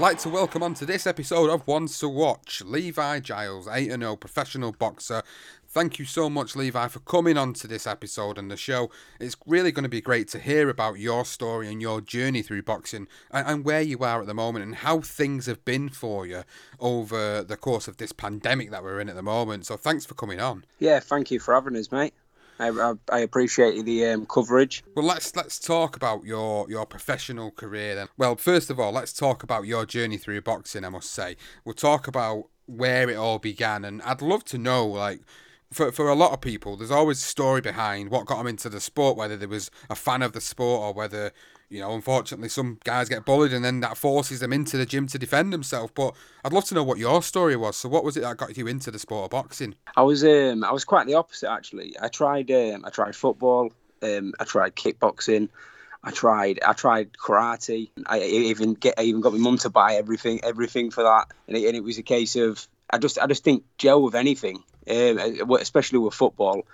Like to welcome onto this episode of Ones to Watch Levi Giles, 8 0 professional boxer. Thank you so much, Levi, for coming on to this episode and the show. It's really going to be great to hear about your story and your journey through boxing and, and where you are at the moment and how things have been for you over the course of this pandemic that we're in at the moment. So, thanks for coming on. Yeah, thank you for having us, mate. I, I, appreciate the um, coverage. Well, let's let's talk about your your professional career then. Well, first of all, let's talk about your journey through boxing. I must say, we'll talk about where it all began, and I'd love to know, like, for for a lot of people, there's always a story behind what got them into the sport, whether they was a fan of the sport or whether. You know, unfortunately, some guys get bullied, and then that forces them into the gym to defend themselves. But I'd love to know what your story was. So, what was it that got you into the sport of boxing? I was um, I was quite the opposite actually. I tried um, I tried football, um, I tried kickboxing, I tried I tried karate. I even get I even got my mum to buy everything everything for that, and it, and it was a case of I just I just think gel with anything, um, especially with football,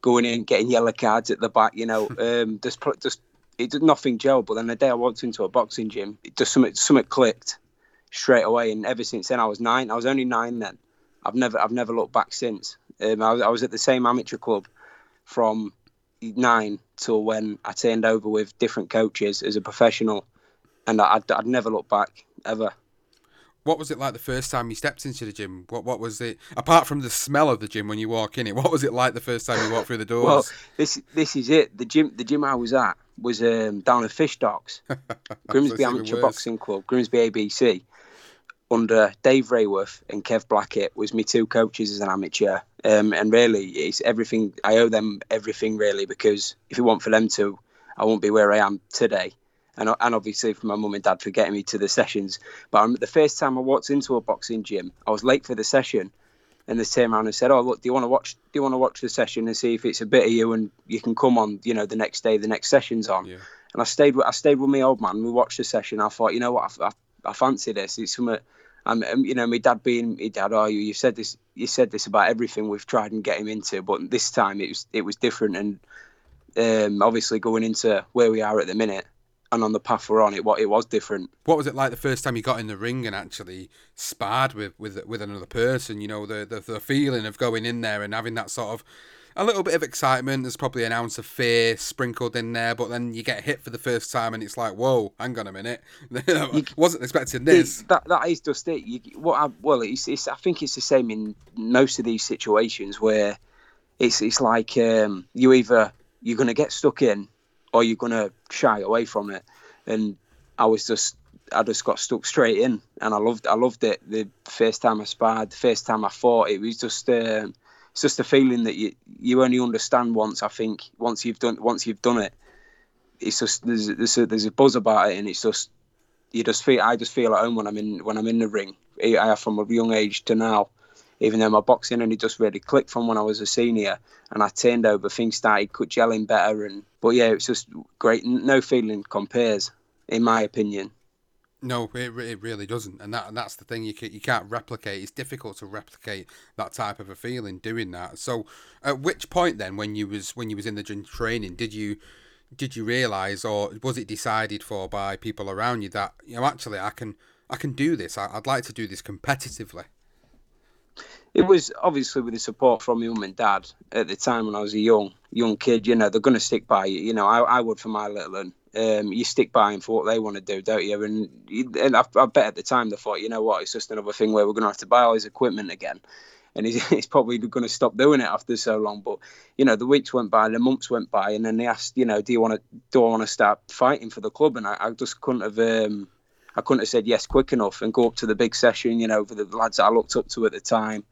going in getting yellow cards at the back. You know, um, just just it did nothing gel. But then the day I walked into a boxing gym, it just something something clicked straight away, and ever since then I was nine. I was only nine then. I've never I've never looked back since. Um, I, was, I was at the same amateur club from nine till when I turned over with different coaches as a professional, and I, I'd, I'd never looked back ever. What was it like the first time you stepped into the gym? What what was it apart from the smell of the gym when you walk in it? What was it like the first time you walked through the doors? Well, this this is it. The gym the gym I was at was um, down at Fish Docks, Grimsby Amateur. Boxing Club, Grimsby ABC, under Dave Rayworth and Kev Blackett was me two coaches as an amateur. Um, and really, it's everything. I owe them everything really because if it weren't for them two, I won't be where I am today. And, and obviously for my mum and dad for getting me to the sessions. But I remember the first time I walked into a boxing gym, I was late for the session, and they turned around and said, "Oh, look, do you want to watch? Do you want to watch the session and see if it's a bit of you, and you can come on, you know, the next day, the next session's on." Yeah. And I stayed with I stayed with my old man. We watched the session. I thought, you know what, I, I, I fancy this. It's something. Um, you know, my dad being my dad. Oh, you, you said this. You said this about everything we've tried and get him into, but this time it was it was different. And um, obviously going into where we are at the minute and on the path we're on, it what it was different. What was it like the first time you got in the ring and actually sparred with with, with another person? You know, the, the the feeling of going in there and having that sort of a little bit of excitement. There's probably an ounce of fear sprinkled in there, but then you get hit for the first time and it's like, whoa, hang on a minute, wasn't expecting this. That that is just it. You, what I, well, it's, it's I think it's the same in most of these situations where it's it's like um, you either you're gonna get stuck in or you're gonna shy away from it. And I was just I just got stuck straight in, and I loved I loved it. The first time I sparred, the first time I fought, it was just um, it's just a feeling that you you only understand once. I think once you've done once you've done it, it's just there's there's a, there's a buzz about it, and it's just you just feel I just feel at home when I'm in when I'm in the ring. I have from a young age to now. Even though my boxing only just really clicked from when I was a senior, and I turned over, things started gelling better, and but yeah, it's just great. No feeling compares, in my opinion. No, it, it really doesn't, and that and that's the thing you can, you can't replicate. It's difficult to replicate that type of a feeling doing that. So, at which point then, when you was when you was in the gym training, did you did you realize, or was it decided for by people around you that you know actually I can I can do this. I, would like to do this competitively. It was obviously with the support from mum and dad at the time when I was a young young kid. You know they're going to stick by you. You know I, I would for my little one um, you stick by them for what they want to do, don't you? And, and I, I, bet at the time they thought, you know what, it's just another thing where we're going to have to buy all his equipment again. And he's, he's probably going to stop doing it after so long. But you know, the weeks went by, the months went by, and then they asked, you know, do you want to do I want to start fighting for the club? And I, I just couldn't have. Um, I couldn't have said yes quick enough and go up to the big session, you know, for the lads that I looked up to at the time,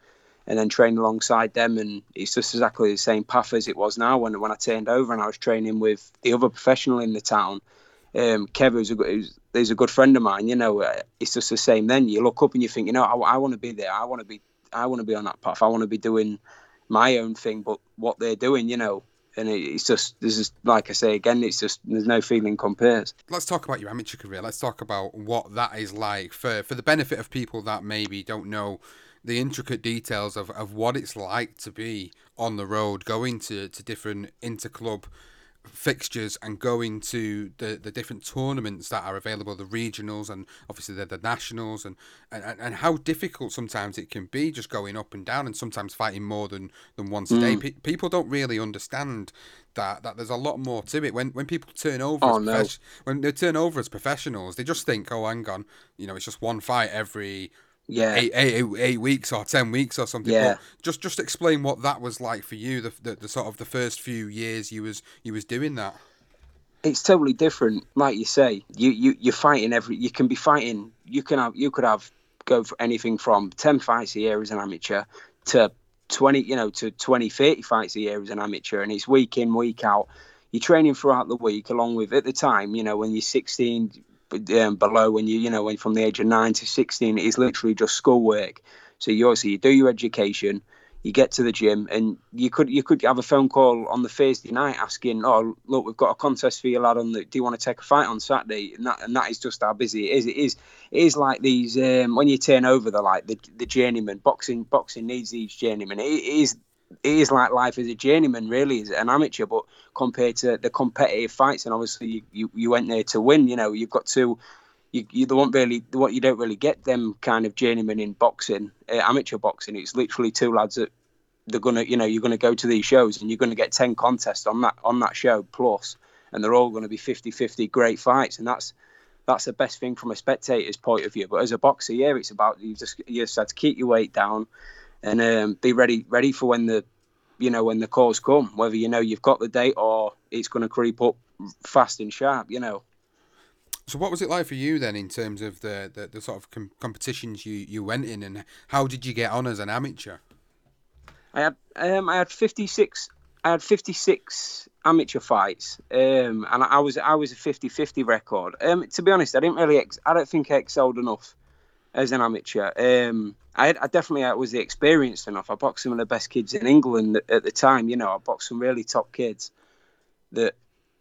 and then train alongside them. And it's just exactly the same path as it was now when when I turned over and I was training with the other professional in the town. Um, Kev, who's a, a good friend of mine. You know, uh, it's just the same. Then you look up and you think, you know, I, I want to be there. I want to be. I want to be on that path. I want to be doing my own thing, but what they're doing, you know, and it's just this is like I say again, it's just there's no feeling compares. Let's talk about your amateur career. Let's talk about what that is like for for the benefit of people that maybe don't know the intricate details of, of what it's like to be on the road, going to, to different interclub fixtures and going to the, the different tournaments that are available, the regionals and obviously the, the nationals, and, and, and how difficult sometimes it can be just going up and down and sometimes fighting more than, than once mm. a day. Mm. People don't really understand that that there's a lot more to it. When when people turn over, oh, as no. when they turn over as professionals, they just think, oh, hang on, you know, it's just one fight every yeah, eight, eight, eight weeks or ten weeks or something. Yeah. But just just explain what that was like for you. The, the, the sort of the first few years you was you was doing that. It's totally different, like you say. You you you're fighting every. You can be fighting. You can have you could have go for anything from ten fights a year as an amateur to 20 you know to 20 30 fights a year as an amateur and it's week in week out you're training throughout the week along with at the time you know when you're 16 um, below when you you know when from the age of nine to sixteen it is literally just schoolwork. So you obviously you do your education, you get to the gym, and you could you could have a phone call on the Thursday night asking, "Oh, look, we've got a contest for you, lad. On the, do you want to take a fight on Saturday?" And that and that is just how busy it is. It is it is like these um, when you turn over the like the the journeyman boxing boxing needs these journeymen. It is it is like life as a journeyman, really, as an amateur. But compared to the competitive fights, and obviously you, you, you went there to win. You know, you've got to. You, you don't really what you don't really get them kind of journeymen in boxing, uh, amateur boxing. It's literally two lads that they're gonna, you know, you're gonna go to these shows and you're gonna get ten contests on that on that show plus, and they're all gonna be 50-50 great fights, and that's that's the best thing from a spectator's point of view. But as a boxer, yeah, it's about you just you just have to keep your weight down and um, be ready ready for when the you know when the calls come, whether you know you've got the date or it's going to creep up fast and sharp. You know. So what was it like for you then, in terms of the the, the sort of com- competitions you, you went in, and how did you get on as an amateur? I had um, I had fifty six I had 56 amateur fights, um, and I was I was a 50-50 record. Um, to be honest, I didn't really ex- I don't think I excelled enough as an amateur. Um, I, I definitely I was experienced enough. I boxed some of the best kids in England at the time. You know, I boxed some really top kids that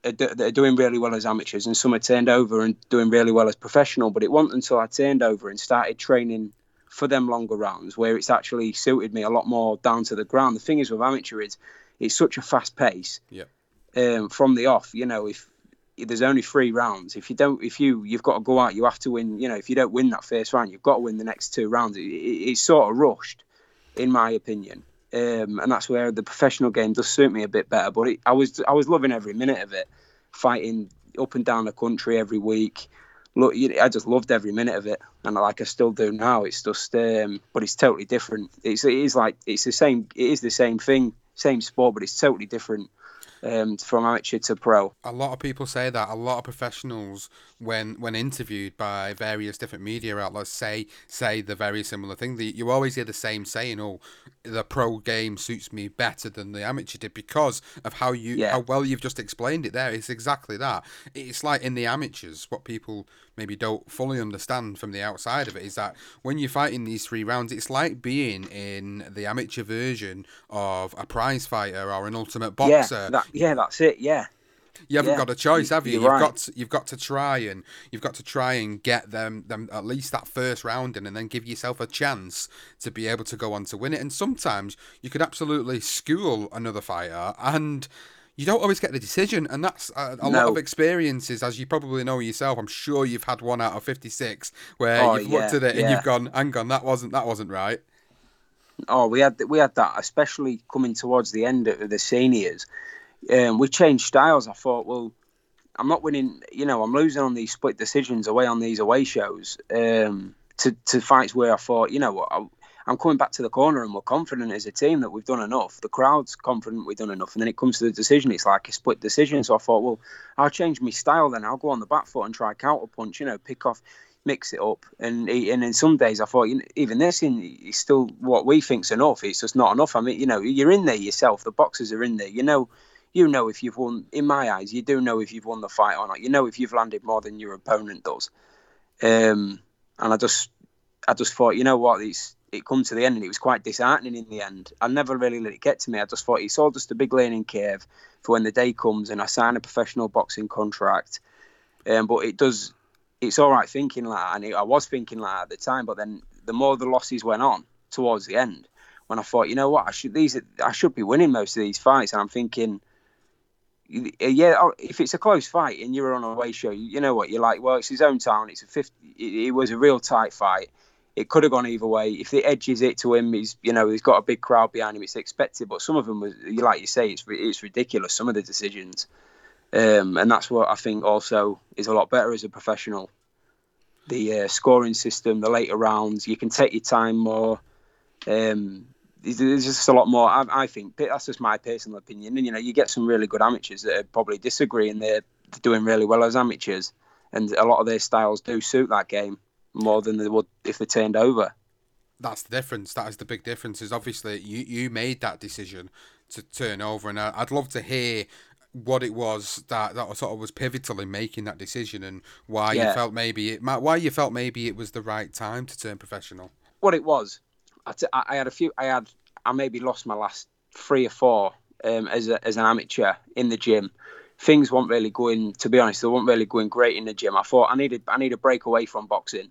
are, that are doing really well as amateurs, and some are turned over and doing really well as professional. But it wasn't until I turned over and started training for them longer rounds where it's actually suited me a lot more down to the ground. The thing is with amateur is it's such a fast pace. Yeah. Um, from the off, you know, if there's only three rounds. If you don't, if you you've got to go out, you have to win. You know, if you don't win that first round, you've got to win the next two rounds. It, it, it's sort of rushed, in my opinion, um, and that's where the professional game does suit me a bit better. But it, I was I was loving every minute of it, fighting up and down the country every week. Look, I just loved every minute of it, and like I still do now. It's just, um, but it's totally different. It's it is like it's the same. It is the same thing, same sport, but it's totally different um, from amateur to pro. A lot of people say that. A lot of professionals, when when interviewed by various different media outlets, say say the very similar thing. The, you always hear the same saying, "Oh, the pro game suits me better than the amateur did because of how you Yeah. how well you've just explained it there. It's exactly that. It's like in the amateurs, what people maybe don't fully understand from the outside of it is that when you're fighting these three rounds, it's like being in the amateur version of a prize fighter or an ultimate boxer. Yeah, that, yeah, that's it. Yeah, You haven't Yeah, got a choice, have you? You've right. got to, you've got to try and you've got to try and get them them at least that first round in, and then give yourself a chance to be able to go on to win it. And sometimes you could absolutely school another fighter, and you don't always get the decision. And that's a, a lot of experiences, as you probably know yourself. I'm sure you've had one out of 56 where Oh, you've looked at it and you've gone, "Hang on, that wasn't that wasn't right." Oh, we had we had that, especially coming towards the end of the seniors. Um, we changed styles. I thought, well, I'm not winning. You know, I'm losing on these split decisions away on these away shows um, to to fights where I thought, you know what, I, I'm coming back to the corner and we're confident as a team that we've done enough. The crowd's confident we've done enough, and then it comes to the decision. It's like a split decision. So I thought, well, I'll change my style. Then I'll go on the back foot and try counter punch. You know, pick off mix it up. And and in some days, I thought you know, even this in is still what we think's enough. It's just not enough. I mean, you know, you're in there yourself. The boxers are in there. You know, you know if you've won. In my eyes, you do know if you've won the fight or not. You know if you've landed more than your opponent does. Um, and I just, I just thought, you know what, it's it come to the end and it was quite disheartening in the end. I never really let it get to me. I just thought it's all just a big learning curve for when the day comes and I sign a professional boxing contract. Um, but it does it's all right thinking like and it, I was thinking like at the time. But then the more the losses went on towards the end, when I thought, you know what, I should these I should be winning most of these fights, and I'm thinking, yeah, oh, if it's a close fight and you're on a away show, you, know what, you're like, well, it's his own town, it's a fifty, it, it was a real tight fight. It could have gone either way. If it edges it to him, he's you know he's got a big crowd behind him. It's expected, but some of them was like you say, it's it's ridiculous. Some of the decisions. Um, and that's what I think also is a lot better as a professional. The uh, scoring system, the later rounds, you can take your time more. Um, there's- just a lot more. I, I think that's just my personal opinion. And you know, you get some really good amateurs that probably disagree, and they're doing really well as amateurs. And a lot of their styles do suit that game more than they would if they turned over. that's the difference. That is the big difference. Is obviously you you made that decision to turn over, and I'd love to hear what it was that that sort of was pivotal in making that decision, and why you felt maybe it why you felt maybe it was the right time to turn professional. what it was, I, t- I I had a few. I had I maybe lost my last three or four um, as a, as an amateur in the gym. Things weren't really going. To be honest, they weren't really going great in the gym. I thought I needed I need a break away from boxing.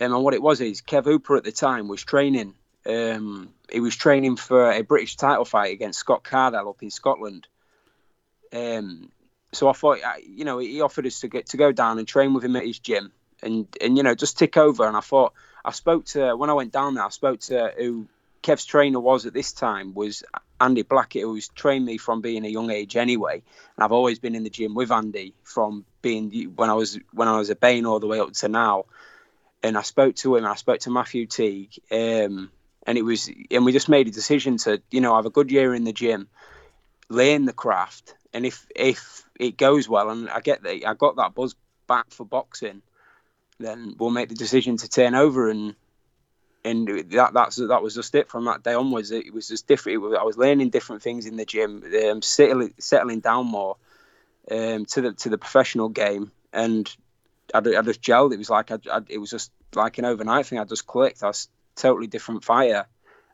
Um, and what it was is Kev Hooper at the time was training. Um, he was training for a British title fight against Scott Cardle up in Scotland. Um, so I thought, you know, he offered us to get to go down and train with him at his gym, and and you know just tick over. And I thought, I spoke to when I went down there, I spoke to who Kev's trainer was at this time was Andy Blackett, who's trained me from being a young age anyway. And I've always been in the gym with Andy from being when I was when I was a Bane all the way up to now. And I spoke to him, I spoke to Matthew Teague, um, and it was, and we just made a decision to, you know, have a good year in the gym, learn the craft, and if if it goes well, and I get that I got that buzz back for boxing, then we'll make the decision to turn over and and that that's that was just it from that day onwards. It was just different. Was, I was learning different things in the gym, um, settling settling down more um, to the to the professional game, and I, I just gelled. It was like I, I, it was just like an overnight thing. I just clicked. I was totally different fighter.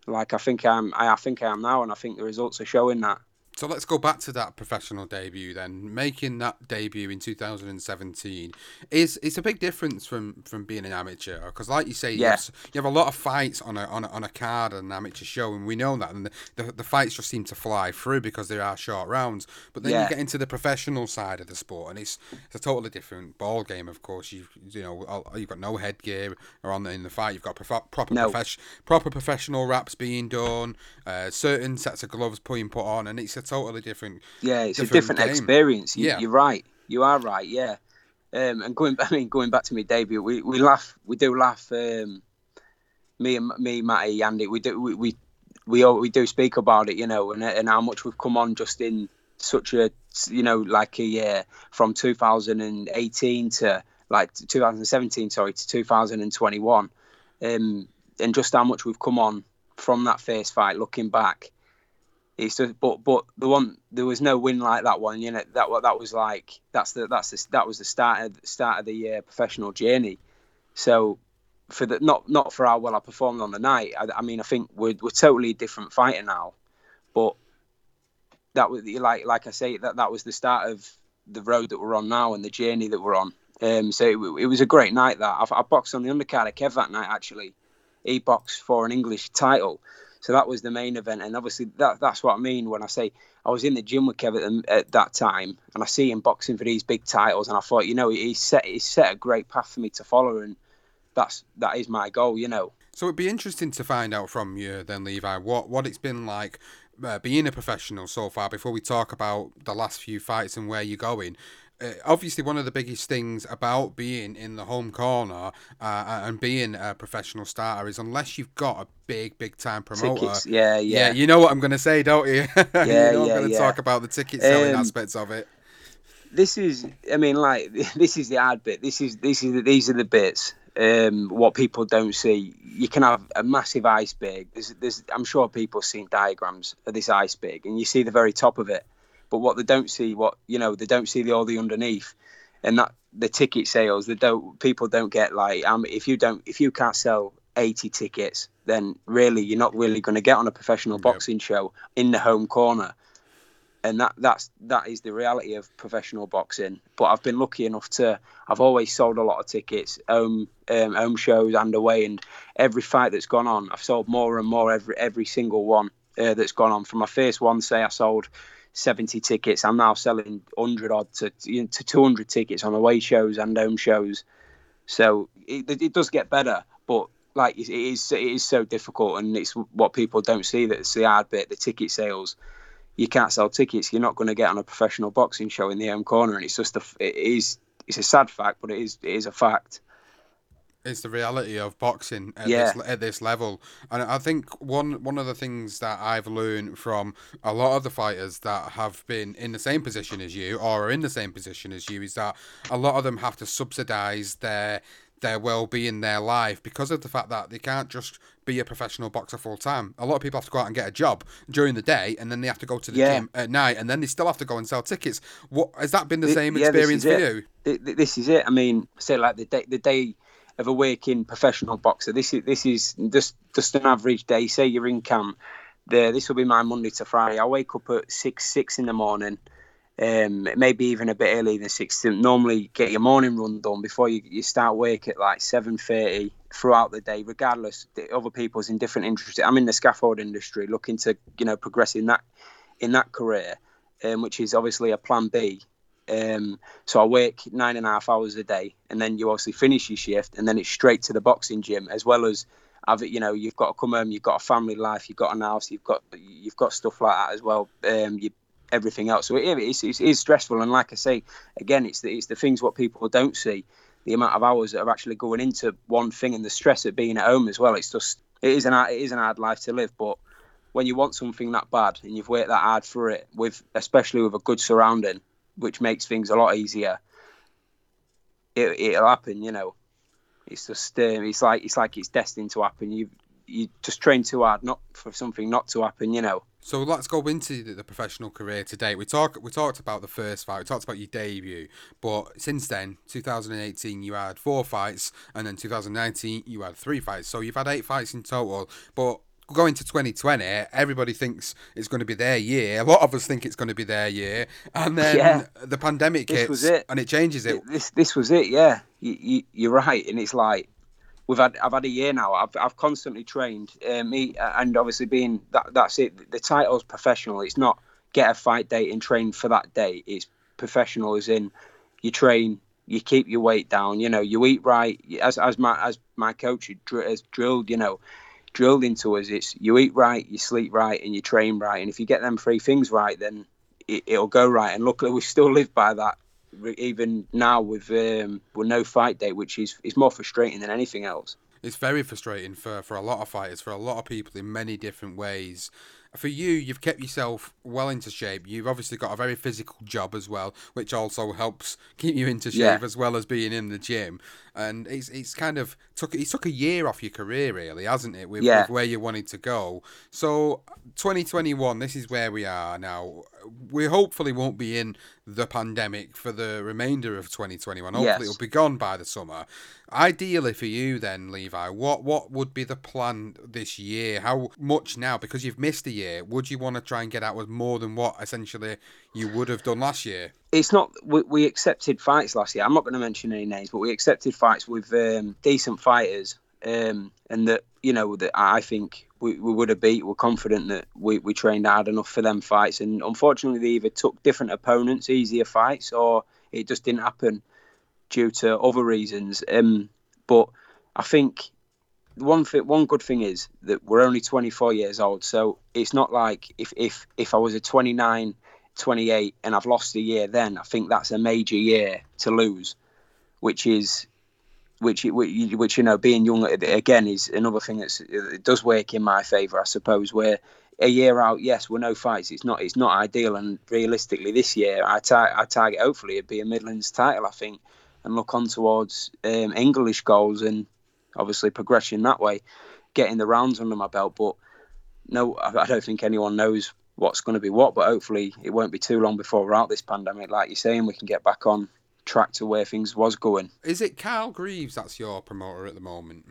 Like I think I'm, I, I think I am now, and I think the results are showing that. So let's go back to that professional debut then. Making that debut in 2017 is it's a big difference from from being an amateur because, like you say, you, Yeah. have, you have a lot of fights on a, on a on a card and an amateur show, and we know that, and the, the, the fights just seem to fly through because there are short rounds. But then you get into the professional side of the sport, and it's it's a totally different ball game. Of course, you you know you've got no headgear or on the, in the fight. You've got prof- proper No. profes- proper professional wraps being done, uh, certain sets of gloves being put on, and it's a totally different. Yeah, it's different a different game. experience. You, Yeah. You're right. You are right. Yeah. Um, and going, I mean, going back to my debut, we, we laugh. We do laugh. Um, me and me, Matty, Andy. We do. We we we, all, we do speak about it, you know, and and how much we've come on just in such a you know like a year from 2018 to like 2017 sorry to 2021 um, and just how much we've come on from that first fight looking back it's just but but the one there was no win like that one you know that that was like that's the that's the that was the start of start of the uh, professional journey so for the not not for how well I performed on the night I, I mean I think we're we're totally different fighter now but that was like like I say that that was the start of the road that we're on now and the journey that we're on. Um, so it, it was a great night. That I, I, boxed on the undercard of Kev that night. Actually, he boxed for an English title, so that was the main event. And obviously, that that's what I mean when I say I was in the gym with Kev at, that time, and I see him boxing for these big titles, and I thought, you know, he set he set a great path for me to follow, and that's that is my goal, you know. So it'd be interesting to find out from you then, Levi, what what it's been like uh, being a professional so far before we talk about the last few fights and where you're going. Uh, obviously, one of the biggest things about being in the home corner uh, and being a professional starter is unless you've got a big, big time promoter. Tickets. Yeah, yeah. Yeah, you know what I'm going to say, don't you? Yeah, you know yeah, I'm going to yeah. talk about the ticket selling Um, aspects of it. this is i mean like this is the hard bit this is this is the, these are the bits um what people don't see you can have a massive iceberg there's, there's i'm sure people have seen diagrams of this iceberg and you see the very top of it but what they don't see what you know they don't see the all the underneath and that the ticket sales they don't people don't get like um, if you don't if you can't sell 80 tickets then really you're not really going to get on a professional boxing show in the home corner and that that's that is the reality of professional boxing. But I've been lucky enough to I've always sold a lot of tickets, home um, home shows and away, and every fight that's gone on, I've sold more and more every every single one uh, that's gone on. From my first one, say I sold. 70 tickets. I'm now selling 100 odd to, to 200 tickets on away shows and home shows. So it, it does get better, but like it is, it is so difficult, and it's what people don't see. That's the hard bit, the ticket sales you can't sell tickets, you're not going to get on a professional boxing show in the home corner, and it's just a, it is, it's a sad fact, but it is, it is a fact. It's the reality of boxing at, Yeah. this, at this level, and I think one one of the things that I've learned from a lot of the fighters that have been in the same position as you or are in the same position as you is that a lot of them have to subsidize their their well-being, their life, because of the fact that they can't just be a professional boxer full time. A lot of people have to go out and get a job during the day, and then they have to go to the Yeah. gym at night, and then they still have to go and sell tickets. What has that been the Th- same yeah, experience for you? Th- th- This is it. I mean, say like the day, the day of a working professional boxer. This is this is just just an average day. Say you're in camp. The, this will be my Monday to Friday. I wake up at six six in the morning. Um, maybe even a bit earlier than six. Normally get your morning run done before you, you start work at like seven thirty throughout the day. Regardless, the other people's in different interests. I'm in the scaffold industry, looking to you know progress in that in that career, um, which is obviously a plan B. Um, so I work nine and a half hours a day, and then you obviously finish your shift, and then it's straight to the boxing gym, as well as have it. You know, you've got to come home, you've got a family life, you've got an house, you've got you've got stuff like that as well. Um, you everything else. So it, it's, it's, it's stressful, and like I say, again, it's the it's the things what people don't see, the amount of hours that are actually going into one thing, and the stress of being at home as well. It's just it is an it is an hard life to live, but when you want something that bad and you've worked that hard for it, with especially with a good surrounding, which makes things a lot easier, it, it'll happen. You know, it's just um, it's like it's like it's destined to happen. You you just train too hard not for something not to happen. You know. So let's go into the, the professional career today. We talk we talked about the first fight, we talked about your debut, but since then, 2018 you had four fights, and then 2019 you had three fights. So you've had eight fights in total. But going to 2020, everybody thinks it's going to be their year. A lot of us think it's going to be their year, and then Yeah. the pandemic This hits, it. and it changes it. This this was it. Yeah, you, you, you're right, and it's like we've had I've had a year now. I've I've constantly trained. Um, me and obviously being that that's it. The title's professional. It's not get a fight date and train for that day. It's professional, as in you train, you keep your weight down. You know, you eat right. As as my as my coach has drilled. You know. Drilled into us, it's you eat right, you sleep right, and you train right. And if you get them three things right, then it, it'll go right. And luckily, we still live by that even now with um, with no fight date, which is is more frustrating than anything else. It's very frustrating for, for a lot of fighters, for a lot of people in many different ways. for you, you've kept yourself well into shape. You've obviously got a very physical job as well, which also helps keep you into shape Yeah. as well as being in the gym. And it's it's kind of took it took a year off your career, really, hasn't it? With, Yeah. with where you wanted to go. So 2021, this is where we are now. We hopefully won't be in the pandemic for the remainder of 2021. Hopefully, Yes. it'll be gone by the summer. Ideally for you, then, Levi, what what would be the plan this year? How much now? Because you've missed a year. Would you want to try and get out with more than what essentially you would have done last year? it's not we, we accepted fights last year. I'm not going to mention any names, but we accepted fights with um, decent fighters, um, and that you know that I think we, we would have beat. We're confident that we, we trained hard enough for them fights, and unfortunately they either took different opponents, easier fights, or it just didn't happen due to other reasons. Um, but I think one thing, one good thing is that we're only 24 years old, so it's not like if if if I was a 29 28 and I've lost a year then I think that's a major year to lose which is which which, you know being young again is another thing that's it does work in my favor I suppose where a year out yes we're no fights it's not it's not ideal and realistically this year I, tar- I target hopefully it'd be a Midlands title I think and look on towards um, English goals and obviously progression that way getting the rounds under my belt but no I I don't think anyone knows what's going to be what, but hopefully it won't be too long before we're out this pandemic. Like you're saying, we can get back on track to where things was going. Is it Carl Greaves that's your promoter at the moment?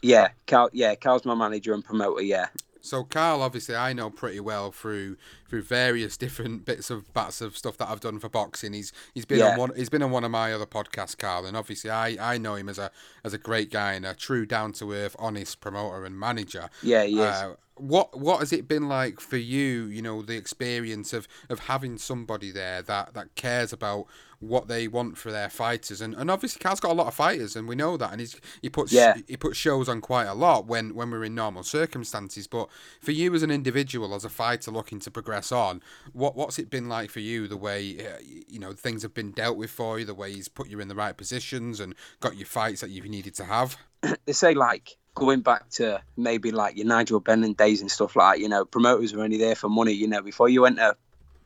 Yeah, Cal. Yeah, Cal's my manager and promoter. Yeah, So Carl, obviously, I know pretty well through through various different bits of bats of stuff that I've done for boxing. He's he's been Yeah. on one he's been on one of my other podcasts, Carl, and obviously I, I know him as a as a great guy and a true down to earth, honest promoter and manager. Yeah, he is. Uh, what what has it been like for you? You know, the experience of, of having somebody there that, that cares about what they want for their fighters, and, and obviously Carl's got a lot of fighters, and we know that, and he's he puts Yeah. he puts shows on quite a lot when when we're in normal circumstances. But for you as an individual, as a fighter looking to progress on, what what's it been like for you? The way uh, you know things have been dealt with for you, the way he's put you in the right positions and got you fights that you've needed to have. they say like going back to maybe like your Nigel Bennon days and stuff like that, you know, promoters were only there for money, you know, before you went to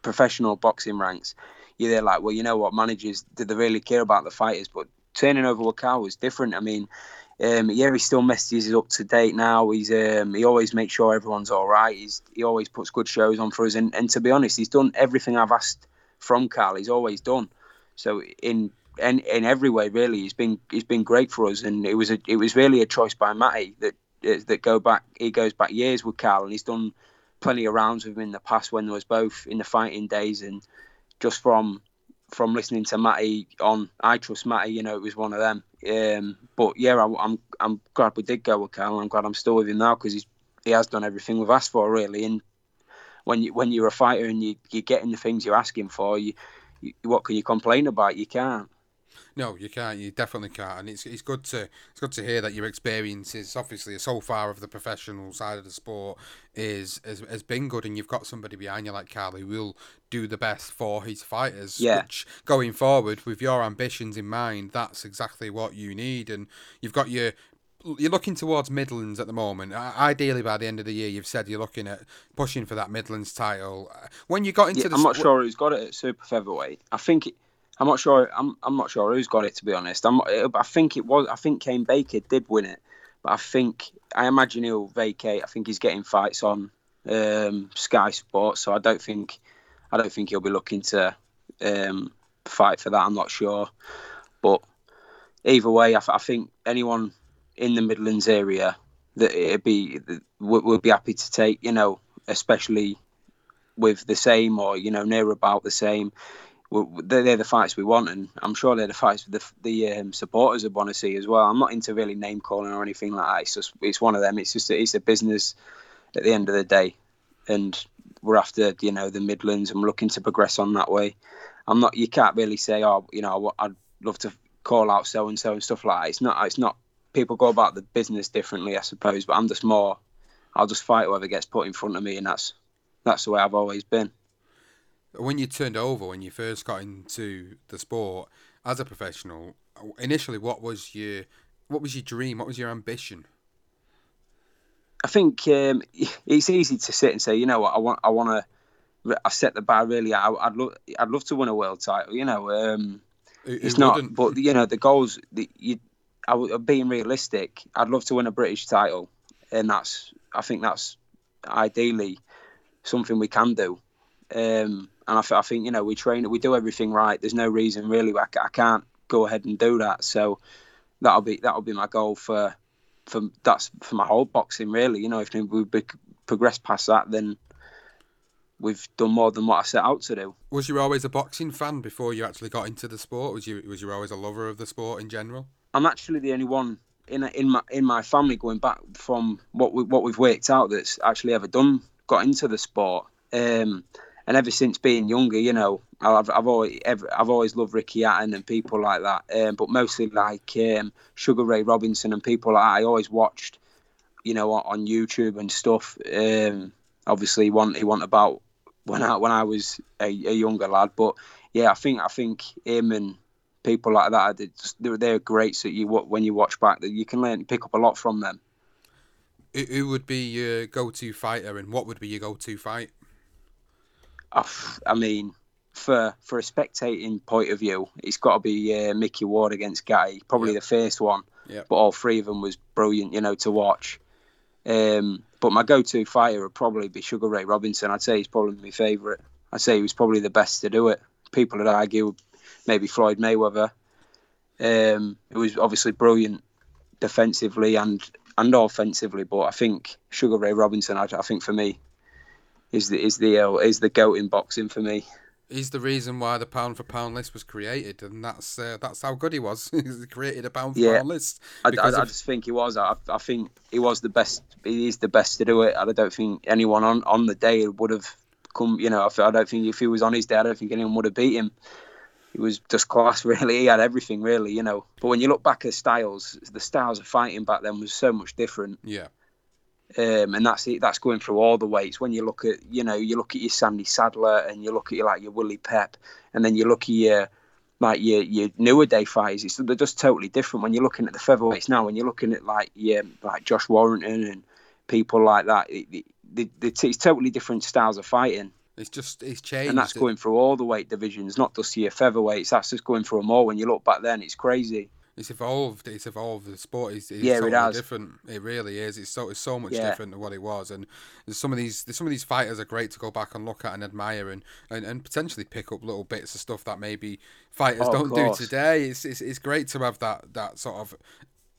professional boxing ranks, you're there like, well, you know what, managers, did they really care about the fighters? But turning over with Carl was different. I mean, um, yeah, he still messages up to date now. He's um, he always makes sure everyone's all right. He's he always puts good shows on for us, and, and to be honest, he's done everything I've asked from Carl. He's always done. So in in, in every way, really, he's been he's been great for us, and it was a it was really a choice by Matty that that go back. He goes back years with Carl, and he's done plenty of rounds with him in the past when there was both in the fighting days, and just from from listening to Matty on I Trust Matty, you know, it was one of them. Um, but yeah, I, I'm I'm glad we did go with Carl. I'm glad I'm still with him now because he has done everything we've asked for, really. And when you when you're a fighter and you you're getting the things you're asking for, you, you what can you complain about? You can't. No, you can't. You definitely can't, and it's it's good to it's good to hear that your experiences, obviously, so far of the professional side of the sport, is has, has been good, and you've got somebody behind you like Carl who will do the best for his fighters. Yeah. Which going forward with your ambitions in mind, that's exactly what you need, and you've got your. You're looking towards Midlands at the moment. Ideally, by the end of the year, you've said you're looking at pushing for that Midlands title. When you got into Yeah, the, I'm not sure who's got it at super featherweight. I think it, I'm not sure. I'm I'm not sure who's got it to be honest. I'm I think it was. I think Kane Baker did win it, but I think I imagine he'll vacate. I think he's getting fights on um, Sky Sports, so I don't think I don't think he'll be looking to um, fight for that. I'm not sure, but either way, I, I think anyone in the Midlands area that it'd be would, would be happy to take. You know, especially with the same or you know near about the same. They're the fights we want, and I'm sure they're the fights the the um, supporters would want to see as well. I'm not into really name calling or anything like that. It's just it's one of them. It's just it's a business at the end of the day, and we're after you know the Midlands, and we're looking to progress on that way. I'm not. You can't really say, oh, you know, I'd love to call out so and so and stuff like that. It's not. It's not. People go about the business differently, I suppose. But I'm just more. I'll just fight whoever gets put in front of me, and that's that's the way I've always been. When you turned over when you first got into the sport as a professional initially what was your what was your dream what was your ambition I think um, it's easy to sit and say, you know what, I want, I want to, I set the bar really. I, would love, I'd love to win a world title. You know, um, it's not, wouldn't? but you know, the goals. The, you, I, being realistic, I'd love to win a British title, and that's, I think that's ideally something we can do. Um, and I, I, think you know we train, we do everything right. There's no reason really I, I can't go ahead and do that. So that'll be that'll be my goal for for that's for my whole boxing really. You know, if we progress past that, then we've done more than what I set out to do. Was you always a boxing fan before you actually got into the sport? Was you was you always a lover of the sport in general? I'm actually the only one in in my in my family going back from what we what we've worked out that's actually ever done got into the sport. Um, and ever since being younger, you know, I've, I've always ever, I've always loved Ricky Hatton and people like that, um, but mostly like um, Sugar Ray Robinson and people like. I always watched, you know, on YouTube and stuff. Um, obviously, one he want about when I when I was a, a, younger lad, but yeah, I think I think him and people like that, they're, they're great. So you when you watch back, that you can learn pick up a lot from them. Who would be your go-to fighter, and what would be your go-to fight? I mean, for for a spectating point of view, it's got to be uh, Mickey Ward against Gatti, probably yep. the first one. Yep. But all three of them was brilliant, you know, to watch. Um, but my go-to fighter would probably be Sugar Ray Robinson. I'd say he's probably my favourite. I'd say he was probably the best to do it. People would argue maybe Floyd Mayweather. Um, it was obviously brilliant defensively and and offensively, but I think Sugar Ray Robinson. I, I think for me, is the is the uh, is the goat in boxing for me. He's the reason why the pound for pound list was created, and that's uh, that's how good he was. he created a pound for yeah. pound list. I, I, of... I, just think he was. I, I think he was the best. He is the best to do it. I don't think anyone on, on the day would have come. You know, I don't think if he was on his day, I don't think anyone would have beat him. He was just class, really. He had everything, really. You know. But when you look back at styles, the styles of fighting back then was so much different. Yeah. Um, and that's it. That's going through all the weights. When you look at, you know, you look at your Sandy Saddler, and you look at your like your Willie Pep, and then you look at your like your your newer day fighters. It's they're just totally different. When you're looking at the featherweights now, when you're looking at like yeah, like Josh Warrington and people like that, it, it, it, it's totally different styles of fighting. It's just it's changed, and that's going through all the weight divisions, not just your featherweights. That's just going through them all. When you look back then, it's crazy it's evolved. It's evolved. The sport is, is yeah, totally it has. different. It really is. It's so it's so much yeah. different than what it was. And some of these some of these fighters are great to go back and look at and admire and, and, and potentially pick up little bits of stuff that maybe fighters oh, don't do today. It's, it's it's great to have that that sort of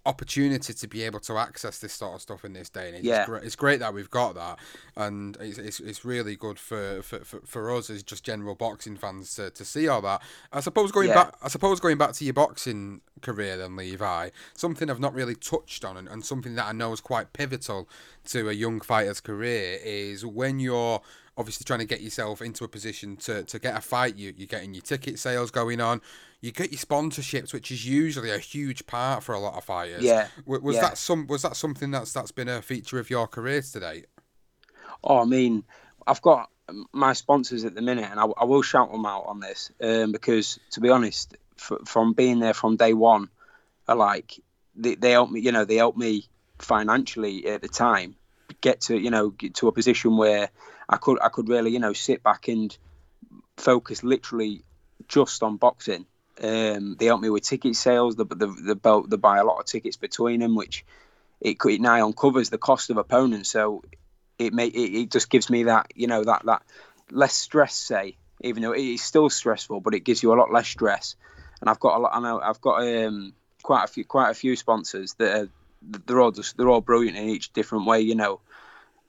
opportunity to be able to access this sort of stuff in this day and age. Yeah. It's, great, it's great that we've got that, and it's, it's, it's really good for, for, for, for, us as just general boxing fans to, to see all that. I suppose going yeah. back, I suppose going back to your boxing career then, Levi, something I've not really touched on, and, and something that I know is quite pivotal to a young fighter's career is when you're obviously trying to get yourself into a position to, to get a fight, you, you're getting your ticket sales going on you get your sponsorships, which is usually a huge part for a lot of fighters. Yeah. Was yeah. that some? Was that something that's that's been a feature of your career to date? Oh, I mean, I've got my sponsors at the minute, and I, I will shout them out on this um, because, to be honest, f- from being there from day one, I like they, they helped me. You know, they helped me financially at the time get to you know get to a position where I could I could really you know sit back and focus literally just on boxing um, they help me with ticket sales. The the the belt they buy a lot of tickets between them, which it it now uncovers the cost of opponents. So it may it, it just gives me that you know that that less stress. Say even though it is still stressful, but it gives you a lot less stress. And I've got a lot. I know I've got um, quite a few quite a few sponsors that are they're all just they're all brilliant in each different way. You know,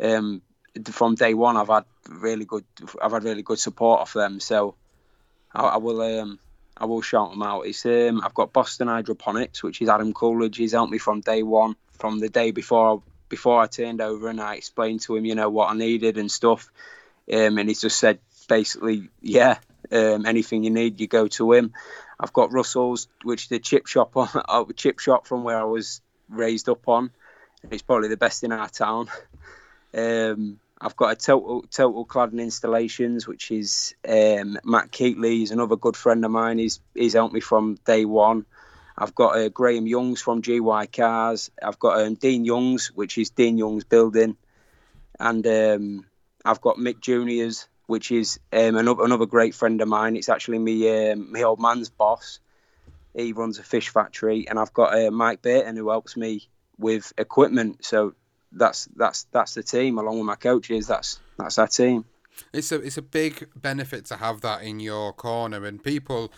um, from day one I've had really good I've had really good support of them. So I, I will um, I will shout them out. It's um, I've got Boston Hydroponics, which is Adam Coolidge. He's helped me from day one, from the day before before I turned over, and I explained to him, you know, what I needed and stuff. Um, and he's just said basically, yeah, um, anything you need, you go to him. I've got Russell's, which the chip shop on uh, chip shop from where I was raised up on. It's probably the best in our town. Um, I've got a total total cladding installations, which is um, Matt Keatley. He's another good friend of mine. He's he's helped me from day one. I've got uh, Graham Youngs from GY Cars. I've got um, Dean Youngs, which is Dean Youngs Building, and um, I've got Mick Juniors, which is um, another, another great friend of mine. It's actually me um, my old man's boss. He runs a fish factory, and I've got uh, Mike Burton who helps me with equipment. So that's that's that's the team along with my coaches. That's that's our team. It's a it's a big benefit to have that in your corner, and people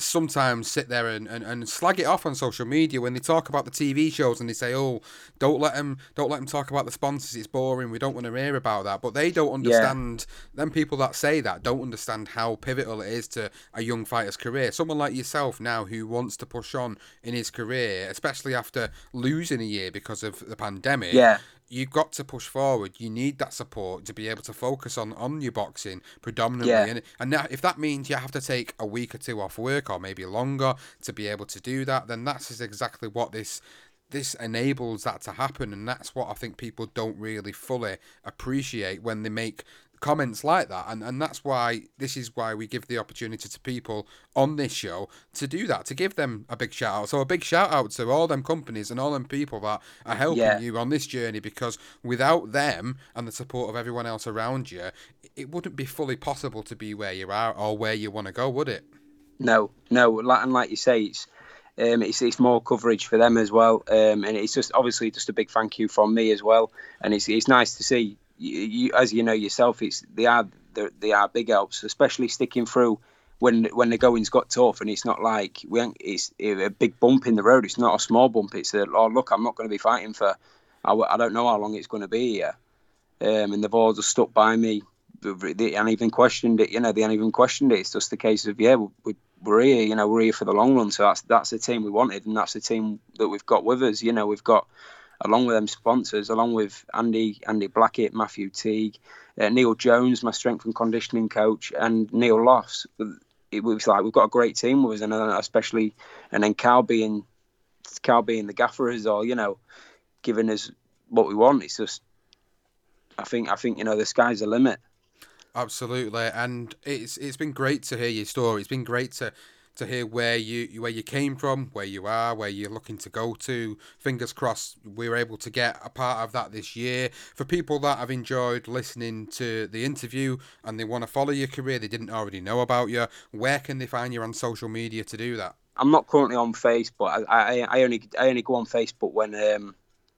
sometimes sit there and, and, and slag it off on social media when they talk about the TV shows and they say, "Oh, don't let them don't let them talk about the sponsors. It's boring. We don't want to hear about that." But they don't understand. Yeah. Them people that say that don't understand how pivotal it is to a young fighter's career. Someone like yourself now who wants to push on in his career, especially after losing a year because of the pandemic. Yeah you've got to push forward. You need that support to be able to focus on, on your boxing predominantly. Yeah. And, and that, if that means you have to take a week or two off work or maybe longer to be able to do that, then that's exactly what this this enables that to happen and that's what I think people don't really fully appreciate when they make comments like that and and that's why this is why we give the opportunity to people on this show to do that to give them a big shout out so a big shout out to all them companies and all them people that are helping Yeah. you on this journey because without them and the support of everyone else around you it wouldn't be fully possible to be where you are or where you want to go would it No, no, like- and like you say, it's um, it's it's more coverage for them as well, um, and it's just obviously just a big thank you from me as well, and it's it's nice to see you, you as you know yourself, it's they are they're- big helps, especially sticking through when when the going's got tough, and it's not like we it's a big bump in the road. It's not a small bump. It's a oh look, I'm not going to be fighting for I, I don't know how long it's going to be here, um, and they've all just stuck by me. They haven't even questioned it, you know. They haven't even questioned it. It's just the case of yeah, we, we're here, you know, we're here for the long run. So that's that's the team we wanted, and that's the team that we've got with us. You know, we've got along with them sponsors, along with Andy Andy Blackett, Matthew Teague, uh, Neil Jones, my strength and conditioning coach, and Neil Loss. It was like we've got a great team with us, and uh, especially, and then Cal being Cal being the gaffer as well. You know, giving us what we want. It's just, I think I think you know the sky's the limit. Absolutely, and it's it's been great to hear your story. It's been great to to hear where you where you came from, where you are, where you're looking to go to. Fingers crossed, we're able to get a part of that this year. For people that have enjoyed listening to the interview and they want to follow your career, they didn't already know about you. Where can they find you on social media to do that? I'm not currently on Facebook. I, I, I only I only go on Facebook when um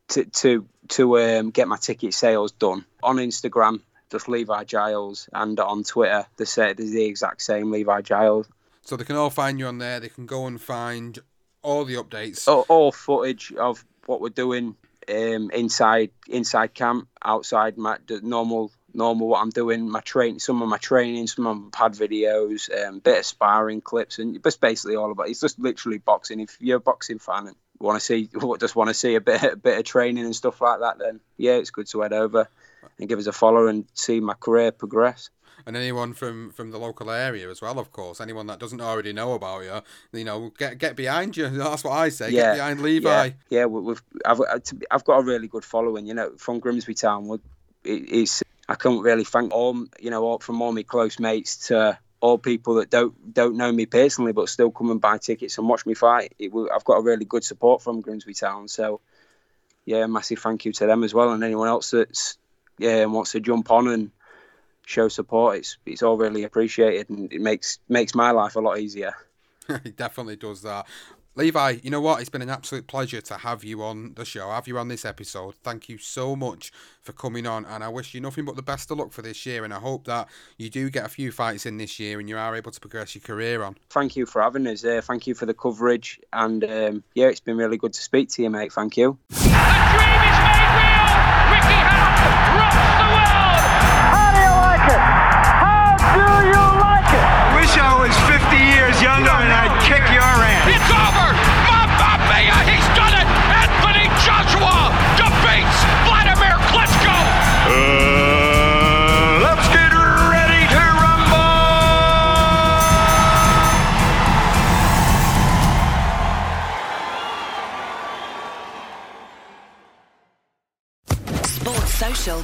to to to um get my ticket sales done. On Instagram, just Levi Giles, and on Twitter, the the exact same Levi Giles. So they can all find you on there. They can go and find all the updates. All, all footage of what we're doing um inside inside camp, outside my normal normal what I'm doing, my train, some of my training, some of my pad videos, um, bit of sparring clips, and just basically all about. It's just literally boxing. If you're a boxing fan and want to see, just want to see a bit, a bit of training and stuff like that, then yeah, it's good to head over and give us a follow and see my career progress. And anyone from from the local area as well, of course. Anyone that doesn't already know about you, you know, get get behind you. That's what I say. Yeah, Get behind Levi. Yeah, yeah we- we've I've uh, I've got a really good following. You know, from Grimsby Town, it, it's I can't really thank all you know all, from all my close mates to all people that don't don't know me personally, but still come and buy tickets and watch me fight. It, I've got a really good support from Grimsby Town, so yeah, massive thank you to them as well, and anyone else that's yeah wants to jump on and show support. It's it's all really appreciated, and it makes makes my life a lot easier. he definitely does that. Levi, you know what? It's been an absolute pleasure to have you on the show, have you on this episode. Thank you so much for coming on, and I wish you nothing but the best of luck for this year. And I hope that you do get a few fights in this year and you are able to progress your career on. Thank you for having us. Uh, thank you for the coverage, and um, yeah, it's been really good to speak to you, mate. Thank you.